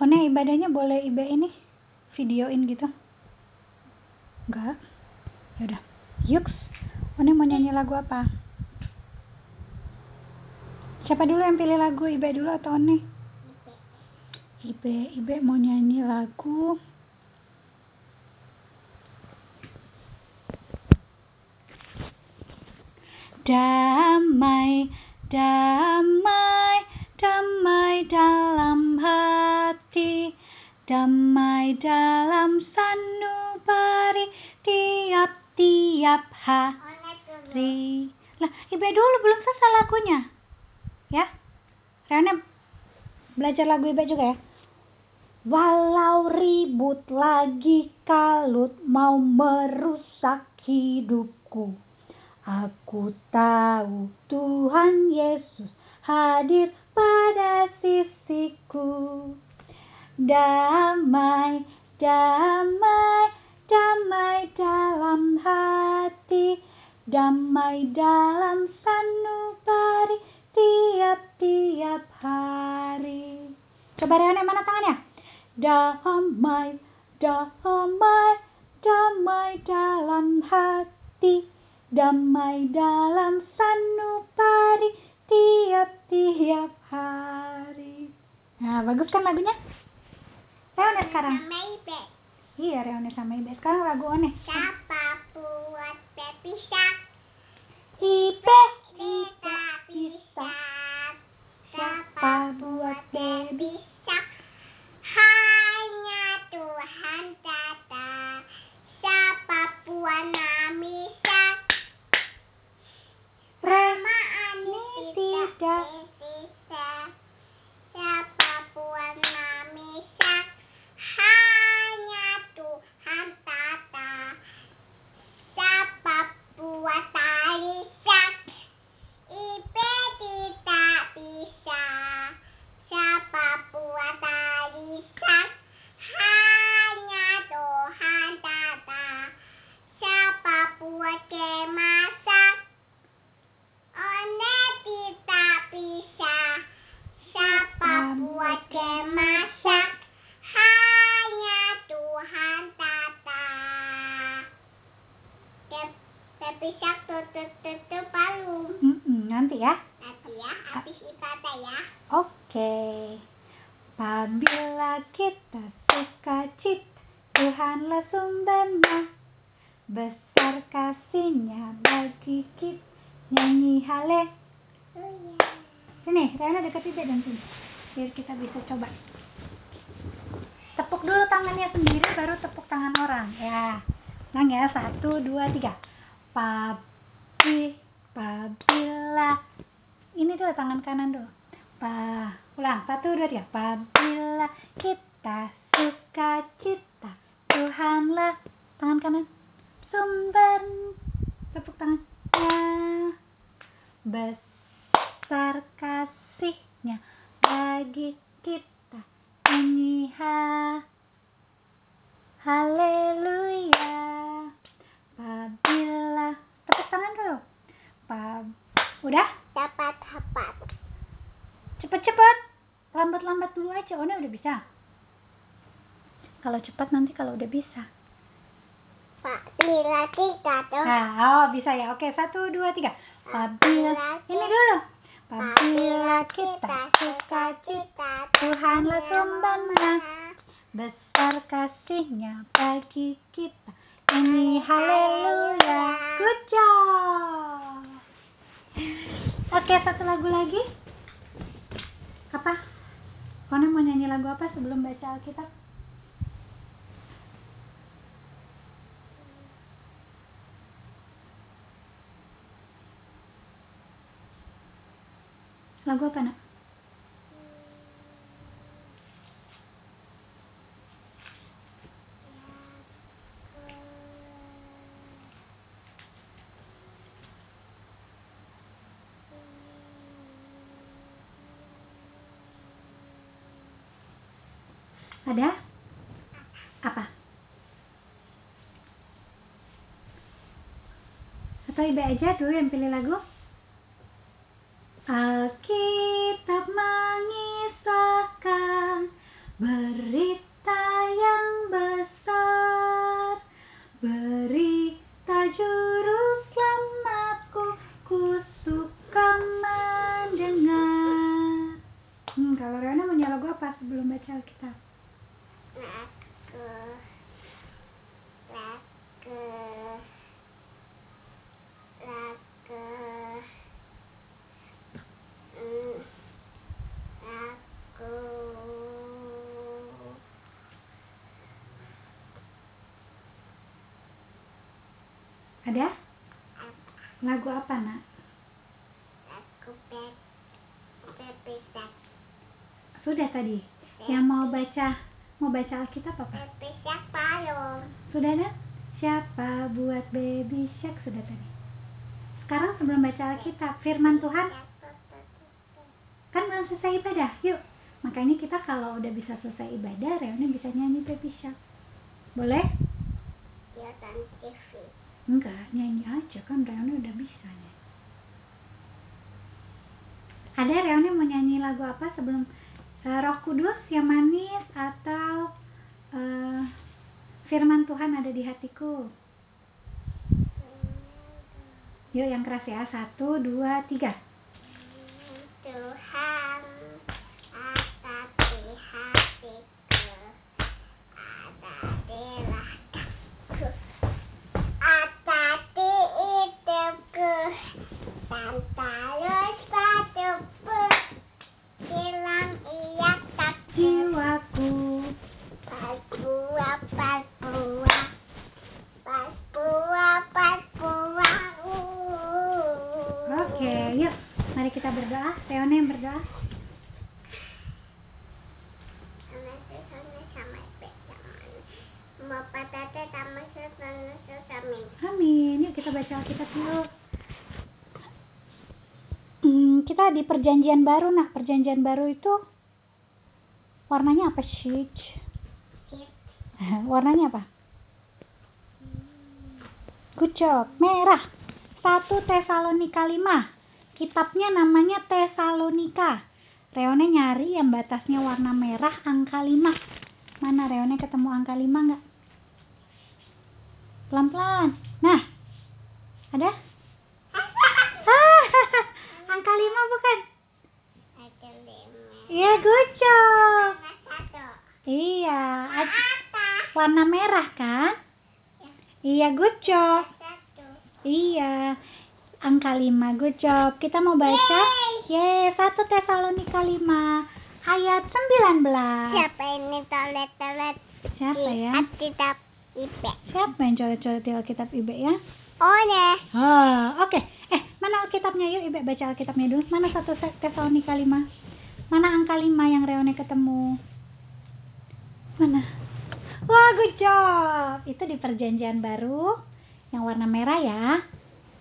One ibadahnya boleh ibe ini videoin gitu? Enggak. Ya udah. Yuks. One mau nyanyi lagu apa? Siapa dulu yang pilih lagu? Ibe dulu atau One? Ibe, Ibe mau nyanyi lagu Damai, damai, damai dalam hati Damai dalam sanubari tiap-tiap hari. Lah, Ibe dulu belum selesai lagunya? Ya? Reona belajar lagu Ibe juga ya? Walau ribut lagi kalut mau merusak hidupku. Aku tahu Tuhan Yesus hadir pada sisiku Damai, damai, damai dalam hati Damai dalam sanubari tiap-tiap hari Coba Reone mana tangannya? damai, damai, damai dalam hati, damai dalam sanubari tiap-tiap hari. Nah, bagus kan lagunya? Reone sekarang. Sama Ibe. Iya, Reone sama Ibe. Sekarang lagu One. Siapa buat pepisah? Ibe Tidak bisa. Siapa buat baby? bisa? Hanya Tuhan tata. Siapa buat bisa? Rema Ani tidak. tidak bisa. Siapa buat bisa? Hanya Tuhan tata. Siapa buat bisa? Ibe tidak bisa. Siapa buat bisa? Hanya Tuhan tata. Siapa buat kemasak? One tidak bisa. Siapa buat kemasak? Hanya Tuhan tata. Tapi sak tutup tutup palu. Mm-mm, nanti ya. Nanti ya, habis ibadah ya. Oke. Apabila kita suka cita, Tuhanlah sumbernya. Besar kasihnya bagi kita. Nyanyi hale. Oh iya. Sini, Rena dekat Ibe dan sini. Biar kita bisa coba. Tepuk dulu tangannya sendiri, baru tepuk tangan orang. Ya. Ulang ya, satu, dua, tiga. Papi, pabila. Ini dulu tangan kanan dulu. Pa, ulang, satu, dua, tiga. Pabila kita suka cita, Tuhanlah. Tangan kanan. Sumber. Tepuk tangannya. Besar kasihnya bagi kita. Nyanyi ha. Haleluya. Apabila tepuk tangan dulu. Pa, udah? Dapat dapat. Cepet-cepet. Lambat-lambat dulu aja. Oh, udah bisa. Kalau cepat nanti kalau udah bisa. Pak bila tiga tuh. Nah, oh bisa ya. Oke, satu, dua, tiga. Apabila ini dulu. Apabila kita suka cita, Tuhanlah sumbernya. Besar kasihnya bagi kita. Ini haleluya. Good job. Oke, satu lagu lagi. Apa? Kona mau nyanyi lagu apa sebelum baca Alkitab? Lagu apa, Nak? Baik aja dulu yang pilih lagu. Alkitab mengisahkan berita yang besar, berita juru selamatku, ku suka mendengar. Hmm, kalau Rana mau lagu apa sebelum baca Alkitab? Ada? Lagu apa, Nak? Lagu pep. Pepe. Sudah tadi. Yang mau baca mau baca Alkitab apa? Pepe Shark belum. Sudah ada? Siapa buat baby shark sudah tadi. Sekarang sebelum baca Alkitab, firman Tuhan kan belum selesai ibadah. Yuk. Makanya kita kalau udah bisa selesai ibadah, Reone bisa nyanyi baby shark. Boleh? Kan TV. Enggak, nyanyi aja kan Reone udah bisa nyanyi. Ada Reone mau nyanyi lagu apa sebelum eh, Roh Kudus yang manis atau eh, Firman Tuhan ada di hatiku? Yuk yang keras ya. Satu, dua, tiga. Tuhan ada di hatiku ada di lahirku ada di hidupku dan terus padaku bilang iya tak Jiwaku. pas buah pas buah pas buah pas buah Oke, yuk. Mari kita berdoa. Reone yang berdoa. Amin. Yuk kita baca Alkitab yuk. Hmm, di perjanjian baru nak. Perjanjian baru itu warnanya apa sih? Warnanya apa? Good job. Merah. 1 Tesalonika 5. Kitabnya namanya Tesalonika. Reone nyari yang batasnya warna merah angka 5. Mana Reone ketemu angka 5 nggak? Pelan-pelan. Nah. Ada? Ah, angka 5 bukan? ada lima Iya, good job. sama satu Iya, ad- atas warna merah kan? Iya, good job. satu Iya. Angka 5, good job. Kita mau baca Yeay, 1 Tesalonika 5 ayat 19. siapa ini toilet toilet Siapa ya? Alkitab ibe Siapa yang coret-coret di Alkitab Ibe ya? oh ya Oh, oke. Eh, mana Alkitabnya? Yuk Ibe baca Alkitabnya dulu. Mana 1 Tesalonika 5? Mana angka 5 yang Reone ketemu? Mana? Wah, good job. Itu di perjanjian baru yang warna merah ya.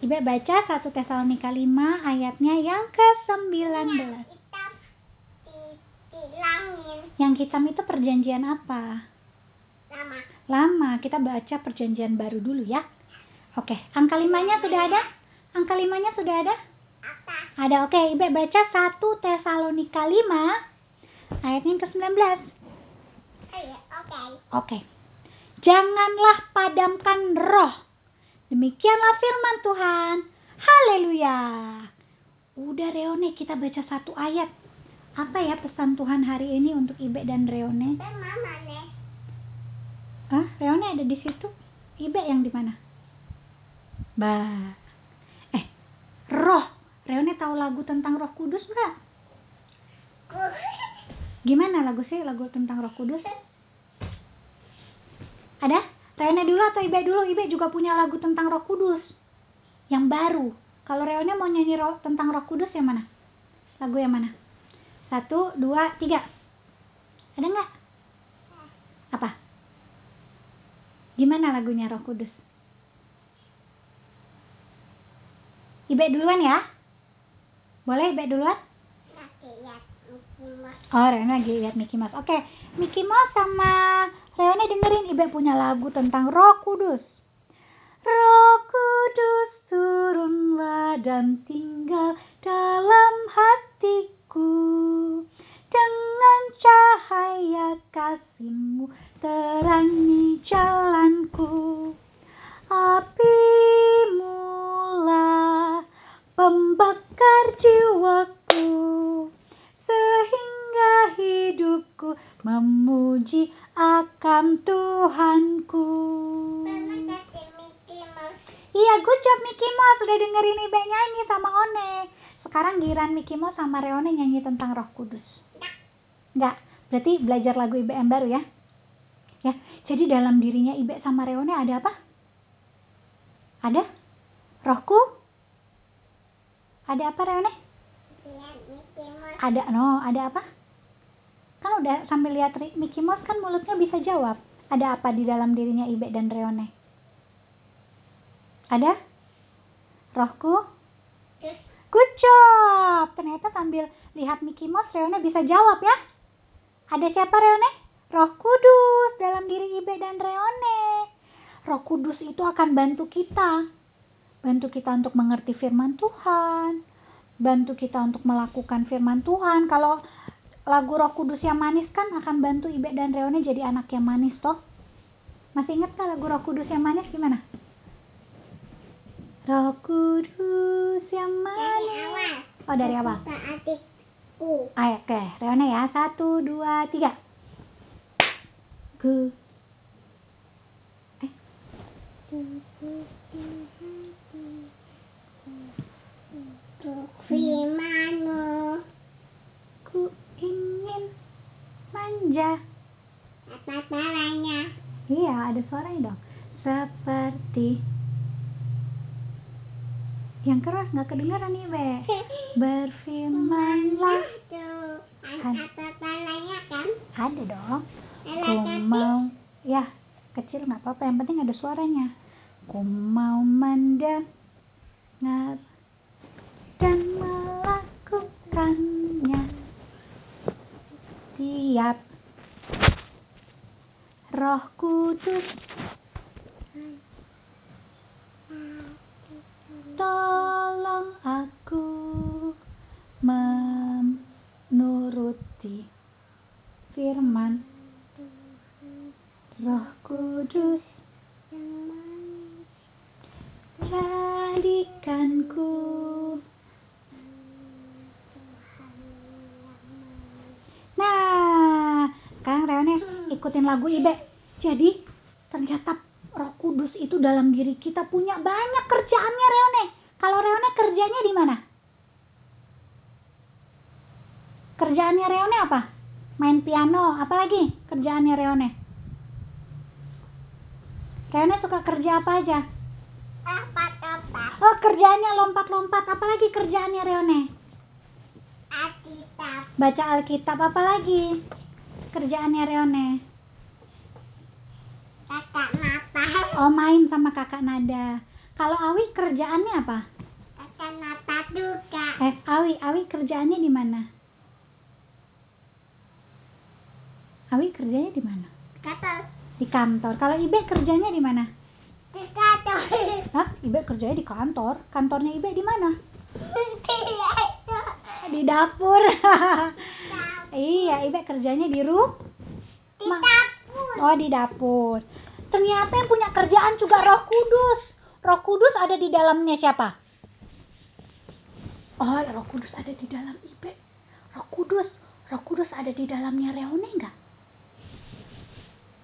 Ibe baca 1 Tesalonika 5 ayatnya yang ke-19. hitam dibilangin Yang hitam itu perjanjian apa? lama Lama, kita baca perjanjian baru dulu ya. Oke, angka limanya sudah ada? Angka limanya sudah ada? apa Ada, oke. Ibe baca 1 Tesalonika 5 ayatnya yang ke-19. oh ya oke. Janganlah padamkan roh. Demikianlah firman Tuhan. Haleluya. Udah Reone, kita baca satu ayat. Apa ya pesan Tuhan hari ini untuk Ibe dan Reone? Mama nih Ah, Reone ada di situ. Ibe yang di mana? Bah. Eh, roh. Reone tahu lagu tentang Roh Kudus nggak? Gimana lagu sih lagu tentang Roh Kudus? Ada? Reone dulu atau Ibe dulu? Ibe juga punya lagu tentang Roh Kudus. Yang baru. Kalau Reone mau nyanyi roh, tentang Roh Kudus yang mana? Lagu yang mana? Satu, dua, tiga. Ada nggak? Apa? Gimana lagunya Roh Kudus? Ibe duluan ya? Boleh Ibe duluan? Mouse Oh, Reone lagi lihat Mickey Mouse. Oke, Mickey Mouse sama Reone dengerin Ibe punya lagu tentang Roh Kudus. Roh Kudus turunlah dan tinggal dalam hatiku. Dengan cahaya kasihmu terangi jalanku. Apimulah pembakar jiwaku sehingga hidup aku memuji akan Tuhanku. Iya, good job Mickey Mouse udah dengerin Ibe nyanyi sama One. Sekarang giliran Mickey Mouse sama Reone nyanyi tentang Roh Kudus. Enggak. Berarti belajar lagu yang baru ya. Ya, jadi dalam dirinya Ibe sama Reone ada apa? Ada? Rohku? Ada apa Reone? Mouse. Ada no, ada apa? Kan udah sambil lihat Mickey Mouse kan mulutnya bisa jawab. Ada apa di dalam dirinya Ibe dan Reone? Ada? Rohku? Good job. Ternyata sambil lihat Mickey Mouse Reone bisa jawab ya. Ada siapa Reone? Roh Kudus dalam diri Ibe dan Reone. Roh Kudus itu akan bantu kita. Bantu kita untuk mengerti firman Tuhan. Bantu kita untuk melakukan firman Tuhan. Kalau lagu Roh Kudus yang manis kan akan bantu Ibe dan Reone jadi anak yang manis toh. Masih ingat gak lagu Roh Kudus yang manis gimana? Roh Kudus yang dari manis. awal. Oh dari awal. Adikku. Ayo, oke, Reone ya. Satu, dua, tiga. Ku. Eh, Untuk firmanmu. ku manja. Apa caranya? Iya, ada suaranya dong. Seperti yang keras nggak kedengaran nih, Be. Berfirmanlah. Tuh. Apa caranya kan? Ada dong. Ku mau, ya kecil nggak apa-apa. Yang penting ada suaranya. Ku mau mendengar dan melakukannya setiap Roh Kudus tolong aku menuruti firman Roh Kudus jadikanku Nah, sekarang Reone ikutin lagu Ibe. Jadi, ternyata Roh Kudus itu dalam diri kita punya banyak kerjaannya Reone. Kalau Reone kerjanya di mana? Kerjaannya Reone apa? Main piano, apalagi kerjaannya Reone? Reone suka kerja apa aja? Apa-apa. Oh, kerjaannya lompat-lompat, apalagi kerjaannya Reone? Alkitab. Baca Alkitab apalagi? Kerjaannya Reone? Kakak mata. Oh, main sama kakak Nada. Kalau Awi kerjaannya apa? Kakak mata juga. Eh, Awi, Awi kerjaannya di mana? Awi kerjanya di mana? Kata Di kantor. Kalau Ibe kerjanya di mana? di kantor. Hah? Ibe kerjanya di kantor. Kantornya Ibe di mana? Di dapur. iya, Ibe kerjanya di ru. Di Ma- dapur. Oh, di dapur. Ternyata yang punya kerjaan juga Roh Kudus. Roh Kudus ada di dalamnya siapa? Oh, Roh Kudus ada di dalam Ibe. Roh Kudus, Roh Kudus ada di dalamnya Reone enggak?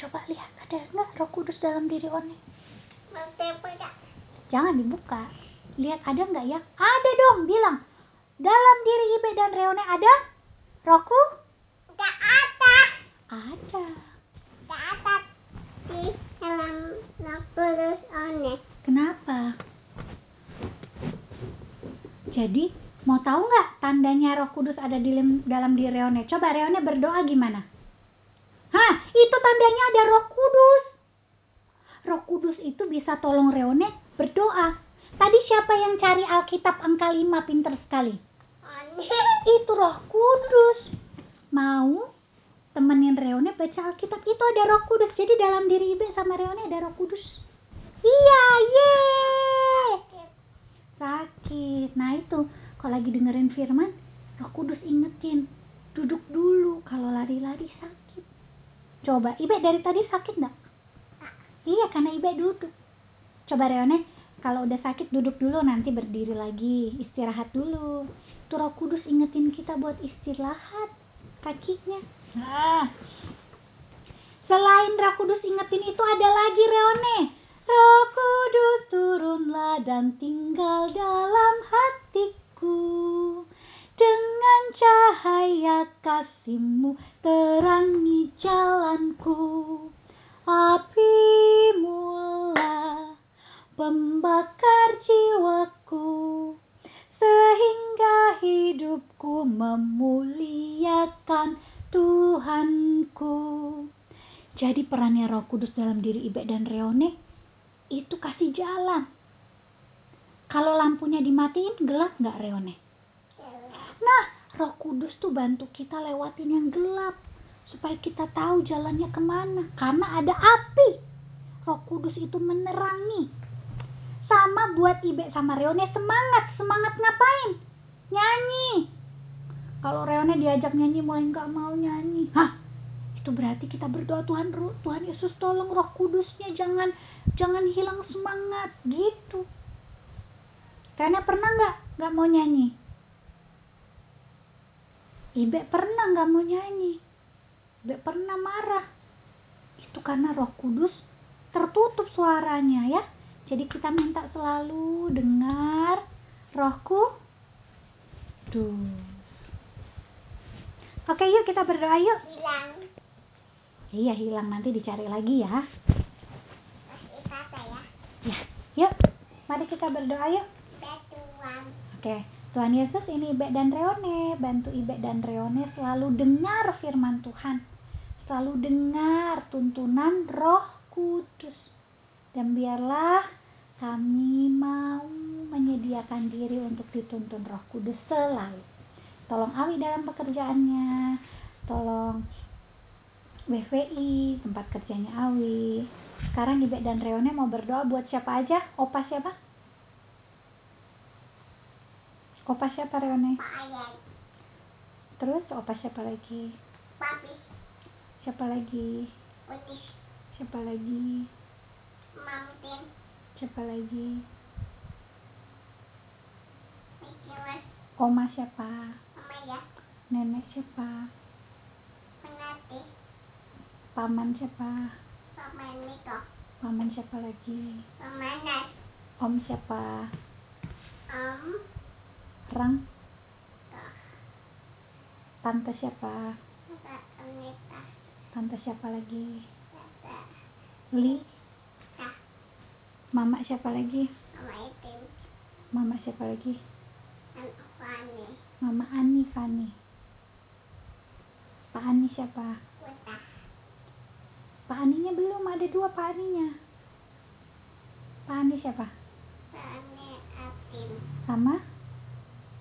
Coba lihat, ada enggak Roh Kudus dalam diri One? Jangan dibuka. Lihat ada enggak ya? Ada dong, bilang. Dalam diri Ibe dan Reone ada Rohku? Gak ada. Ada. Gak ada di dalam Nakulus One. Kenapa? Jadi, mau tahu nggak tandanya Roh Kudus ada di dalam diri Reone? Coba Reone berdoa gimana? Hah, itu tandanya ada Roh Kudus. Roh Kudus itu bisa tolong Reone berdoa. Tadi siapa yang cari Alkitab angka 5 pinter sekali? Itu Roh Kudus. Mau temenin Reone baca Alkitab itu ada Roh Kudus. Jadi dalam diri Ibe sama Reone ada Roh Kudus. Iya, yeay sakit. Nah itu kalau lagi dengerin firman, Roh Kudus ingetin duduk dulu kalau lari-lari sakit. Coba, Ibe dari tadi sakit nggak? Iya karena Ibe duduk. Coba Reone, kalau udah sakit duduk dulu nanti berdiri lagi, istirahat dulu. Itu Roh Kudus ingetin kita buat istirahat kakinya. Nah, selain Roh Kudus ingetin itu ada lagi Reone. Roh Kudus turunlah dan tinggal dalam hatiku. Dengan cahaya kasihmu terangi jalanku. Api mula pembakar jiwaku sehingga hidupku memuliakan Tuhanku. Jadi perannya Roh Kudus dalam diri Ibe dan Reone itu kasih jalan. Kalau lampunya dimatiin gelap nggak Reone? Nah, Roh Kudus tuh bantu kita lewatin yang gelap supaya kita tahu jalannya ke mana. Karena ada api. Roh Kudus itu menerangi. Sama buat Ibe sama Reone semangat. Semangat ngapain? Nyanyi. Kalau Reone diajak nyanyi mulai nggak mau nyanyi. Hah? Itu berarti kita berdoa Tuhan Tuhan Yesus tolong Roh Kudusnya jangan jangan hilang semangat gitu. Karena pernah nggak nggak mau nyanyi? Ibe pernah nggak mau nyanyi. Ibe pernah marah. Itu karena roh kudus tertutup suaranya ya. Jadi kita minta selalu dengar rohku. Duh. Oke yuk kita berdoa yuk. Hilang. Iya hilang nanti dicari lagi ya. Masih kata ya. Ya, yuk. Mari kita berdoa yuk. Betuan. Oke, Tuhan Yesus ini Ibe dan Reone, bantu Ibe dan Reone selalu dengar firman Tuhan. Selalu dengar tuntunan Roh Kudus. Dan biarlah kami mau menyediakan diri untuk dituntun Roh Kudus selalu. Tolong Awi dalam pekerjaannya, tolong BVI, tempat kerjanya Awi. Sekarang Ibe dan Reone mau berdoa buat siapa aja? Opa siapa? Opa siapa Reone? Pak. Terus opa siapa lagi? Papi. Siapa lagi? Putih. Siapa lagi? Mamtin. Siapa lagi? Oma siapa? Ya. Nenek siapa? Paman siapa? Niko. Paman siapa lagi? Mama Nas. Om siapa? Om. Rang? Tante siapa? Anita. Tante siapa lagi? Kata Li? Mama siapa lagi? Mama Itin. Mama siapa lagi? Dan Fani. Mama Ani Fani. Pak Ani siapa? Kuta. Pak Aninya belum, ada dua Pak Aninya. Pak Ani siapa? Fani Atin. Sama?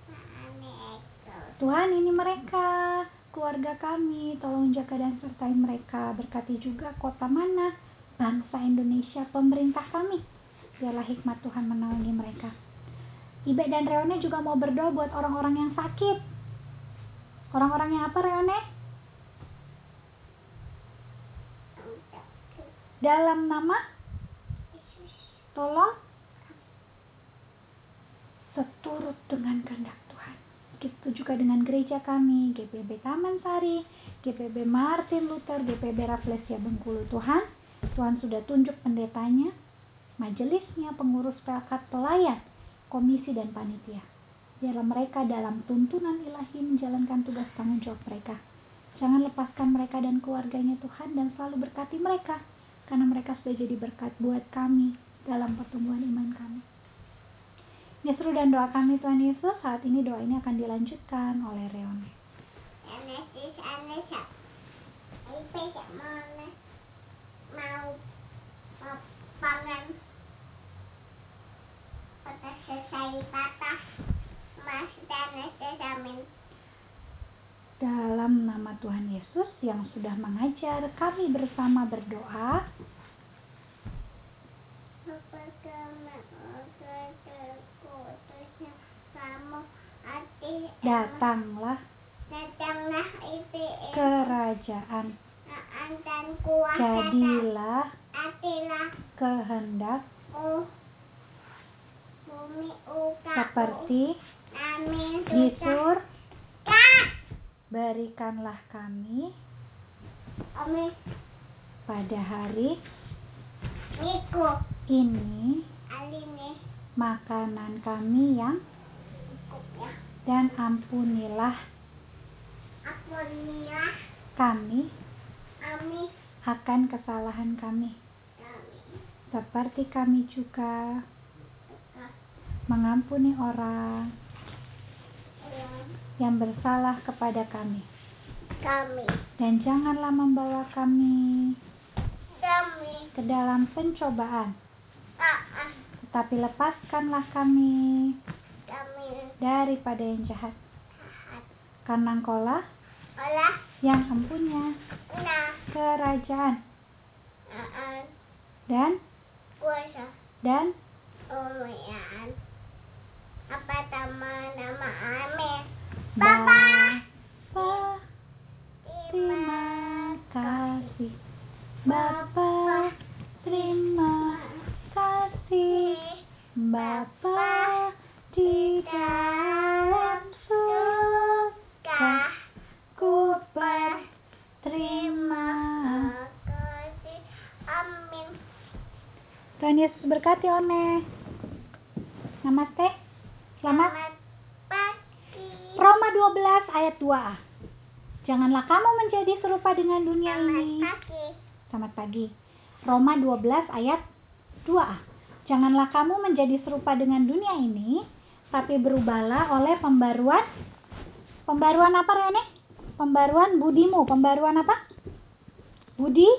Fani Eko. Tuhan ini mereka, keluarga kami, tolong jaga dan sertai mereka. Berkati juga kota mana, bangsa Indonesia, pemerintah kami. Biarlah hikmat Tuhan menaungi mereka. Ibe dan Reone juga mau berdoa buat orang-orang yang sakit. Orang-orang yang apa Reone? Dalam nama tolong seturut dengan kehendak Tuhan. Begitu juga dengan gereja kami, GPB Taman Sari, GPB Martin Luther, GPB Rafflesia Bengkulu Tuhan. Tuhan sudah tunjuk pendetanya, majelisnya, pengurus pelkat pelayan, komisi dan panitia. Biarlah mereka dalam tuntunan ilahi menjalankan tugas tanggung jawab mereka. Jangan lepaskan mereka dan keluarganya Tuhan dan selalu berkati mereka karena mereka sudah jadi berkat buat kami dalam pertumbuhan iman kami. Ini seru dan doa kami Tuhan Yesus, saat ini doa ini akan dilanjutkan oleh Reone. Mau mau pada selesai patah mas dan testament Dalam nama Tuhan Yesus yang sudah mengajar kami bersama berdoa, datanglah datanglah itu kerajaan, dan kuasa jadilah kehendak. Oh seperti amin di susah sur, berikanlah kami Ami pada hari ini Aline makanan kami yang ya. dan ampunilah kami Ami akan kesalahan kami. Kami. Seperti kami juga mengampuni orang yang bersalah kepada kami. Kami. Dan janganlah membawa kami kami. ke dalam pencobaan. Ah ah tetapi lepaskanlah kami kami. daripada yang jahat. Karena engkaulah olah yang empunya nah kerajaan. Aan dan kuasa. dan umayan apa nama nama Ame Bapa terima terima kasih. Bapa terima kasih. Bapa di dalam surga ku berterima kasih amin. Tuhan Yesus berkati One Namaste Selamat pagi. Roma 12 ayat 2a Janganlah kamu menjadi serupa dengan dunia selamat ini. pagi. Selamat pagi. Roma 12 ayat 2a Janganlah kamu menjadi serupa dengan dunia ini Tapi berubahlah oleh pembaruan Pembaruan apa Rene? Pembaruan budimu. Pembaruan apa? Budi